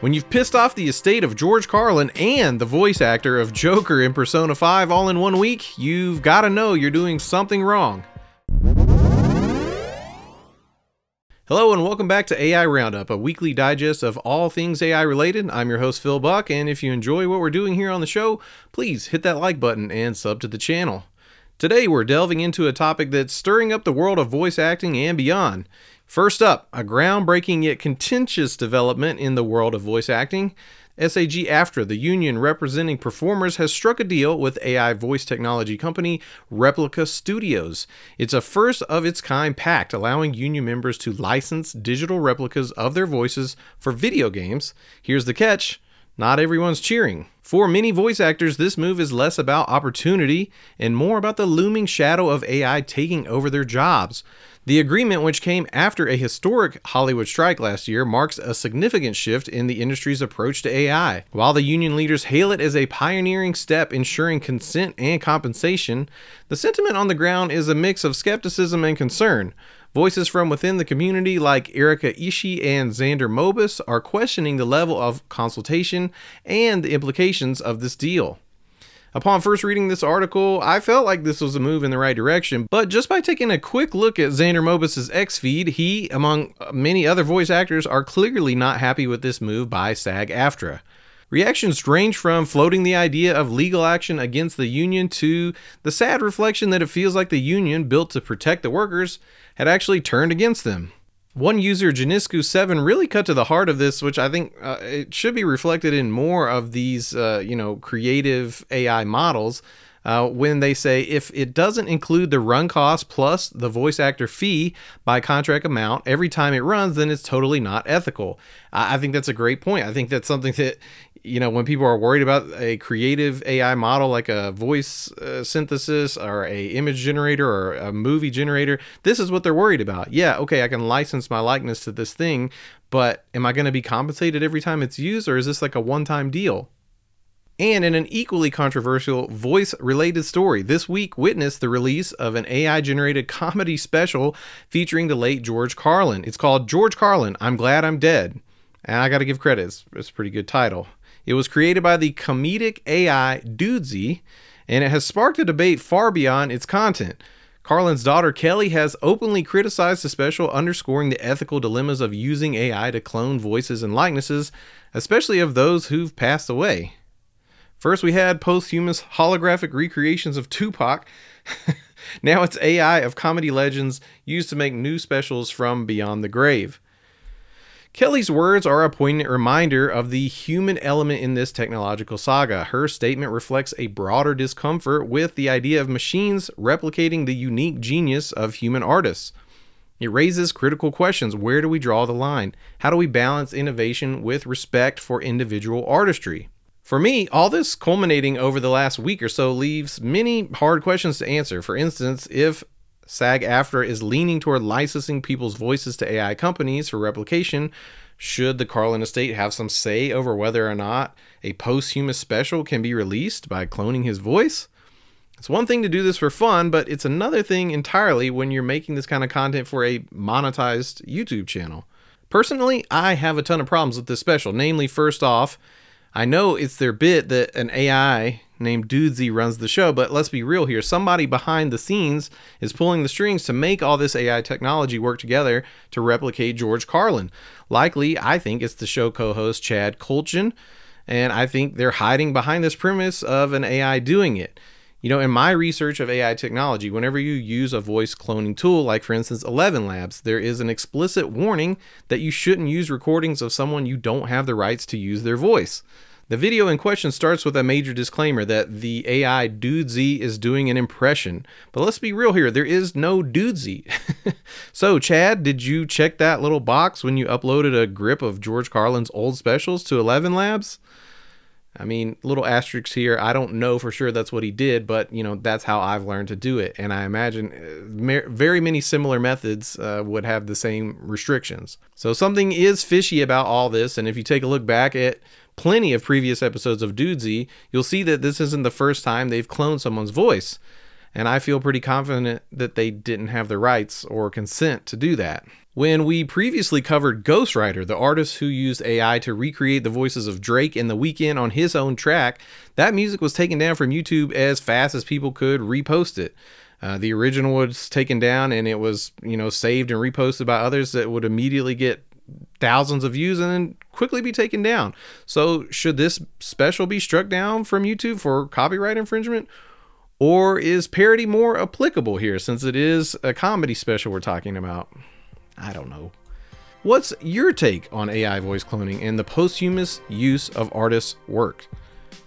When you've pissed off the estate of George Carlin and the voice actor of Joker in Persona 5 all in one week, you've got to know you're doing something wrong. Hello and welcome back to AI Roundup, a weekly digest of all things AI related. I'm your host Phil Buck, and if you enjoy what we're doing here on the show, please hit that like button and sub to the channel. Today we're delving into a topic that's stirring up the world of voice acting and beyond. First up, a groundbreaking yet contentious development in the world of voice acting. SAG AFTRA, the union representing performers, has struck a deal with AI voice technology company Replica Studios. It's a first of its kind pact allowing union members to license digital replicas of their voices for video games. Here's the catch not everyone's cheering. For many voice actors, this move is less about opportunity and more about the looming shadow of AI taking over their jobs. The agreement, which came after a historic Hollywood strike last year, marks a significant shift in the industry's approach to AI. While the union leaders hail it as a pioneering step ensuring consent and compensation, the sentiment on the ground is a mix of skepticism and concern. Voices from within the community, like Erika Ishii and Xander Mobus, are questioning the level of consultation and the implications of this deal. Upon first reading this article, I felt like this was a move in the right direction, but just by taking a quick look at Xander Mobus' X feed, he, among many other voice actors, are clearly not happy with this move by SAG AFTRA. Reactions range from floating the idea of legal action against the union to the sad reflection that it feels like the union, built to protect the workers, had actually turned against them. One user, Janisku7, really cut to the heart of this, which I think uh, it should be reflected in more of these, uh, you know, creative AI models. Uh, when they say if it doesn't include the run cost plus the voice actor fee by contract amount every time it runs, then it's totally not ethical. I, I think that's a great point. I think that's something that you know when people are worried about a creative ai model like a voice uh, synthesis or a image generator or a movie generator this is what they're worried about yeah okay i can license my likeness to this thing but am i going to be compensated every time it's used or is this like a one-time deal and in an equally controversial voice related story, this week witnessed the release of an AI generated comedy special featuring the late George Carlin. It's called George Carlin I'm Glad I'm Dead. And I got to give credit, it's, it's a pretty good title. It was created by the comedic AI Dudesy, and it has sparked a debate far beyond its content. Carlin's daughter Kelly has openly criticized the special, underscoring the ethical dilemmas of using AI to clone voices and likenesses, especially of those who've passed away. First, we had posthumous holographic recreations of Tupac. now it's AI of comedy legends used to make new specials from beyond the grave. Kelly's words are a poignant reminder of the human element in this technological saga. Her statement reflects a broader discomfort with the idea of machines replicating the unique genius of human artists. It raises critical questions. Where do we draw the line? How do we balance innovation with respect for individual artistry? For me, all this culminating over the last week or so leaves many hard questions to answer. For instance, if SAG AFTRA is leaning toward licensing people's voices to AI companies for replication. Should the Carlin estate have some say over whether or not a posthumous special can be released by cloning his voice? It's one thing to do this for fun, but it's another thing entirely when you're making this kind of content for a monetized YouTube channel. Personally, I have a ton of problems with this special. Namely, first off, I know it's their bit that an AI named Dudesy runs the show, but let's be real here. Somebody behind the scenes is pulling the strings to make all this AI technology work together to replicate George Carlin. Likely, I think it's the show co host Chad Kultgen, and I think they're hiding behind this premise of an AI doing it. You know, in my research of AI technology, whenever you use a voice cloning tool, like for instance Eleven Labs, there is an explicit warning that you shouldn't use recordings of someone you don't have the rights to use their voice. The video in question starts with a major disclaimer that the AI Dudesy is doing an impression. But let's be real here, there is no Dudesy. so, Chad, did you check that little box when you uploaded a grip of George Carlin's old specials to Eleven Labs? I mean, little asterisks here. I don't know for sure that's what he did, but you know that's how I've learned to do it, and I imagine uh, very many similar methods uh, would have the same restrictions. So something is fishy about all this, and if you take a look back at plenty of previous episodes of Dudesy, you'll see that this isn't the first time they've cloned someone's voice. And I feel pretty confident that they didn't have the rights or consent to do that. When we previously covered Ghostwriter, the artist who used AI to recreate the voices of Drake and The Weeknd on his own track, that music was taken down from YouTube as fast as people could repost it. Uh, the original was taken down and it was, you know, saved and reposted by others that would immediately get thousands of views and then quickly be taken down. So, should this special be struck down from YouTube for copyright infringement? Or is parody more applicable here since it is a comedy special we're talking about? I don't know. What's your take on AI voice cloning and the posthumous use of artists' work?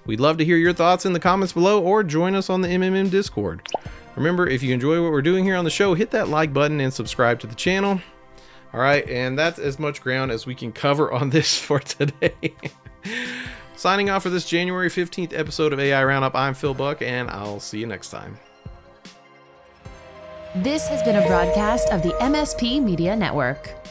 We'd love to hear your thoughts in the comments below or join us on the MMM Discord. Remember, if you enjoy what we're doing here on the show, hit that like button and subscribe to the channel. All right, and that's as much ground as we can cover on this for today. Signing off for this January 15th episode of AI Roundup, I'm Phil Buck, and I'll see you next time. This has been a broadcast of the MSP Media Network.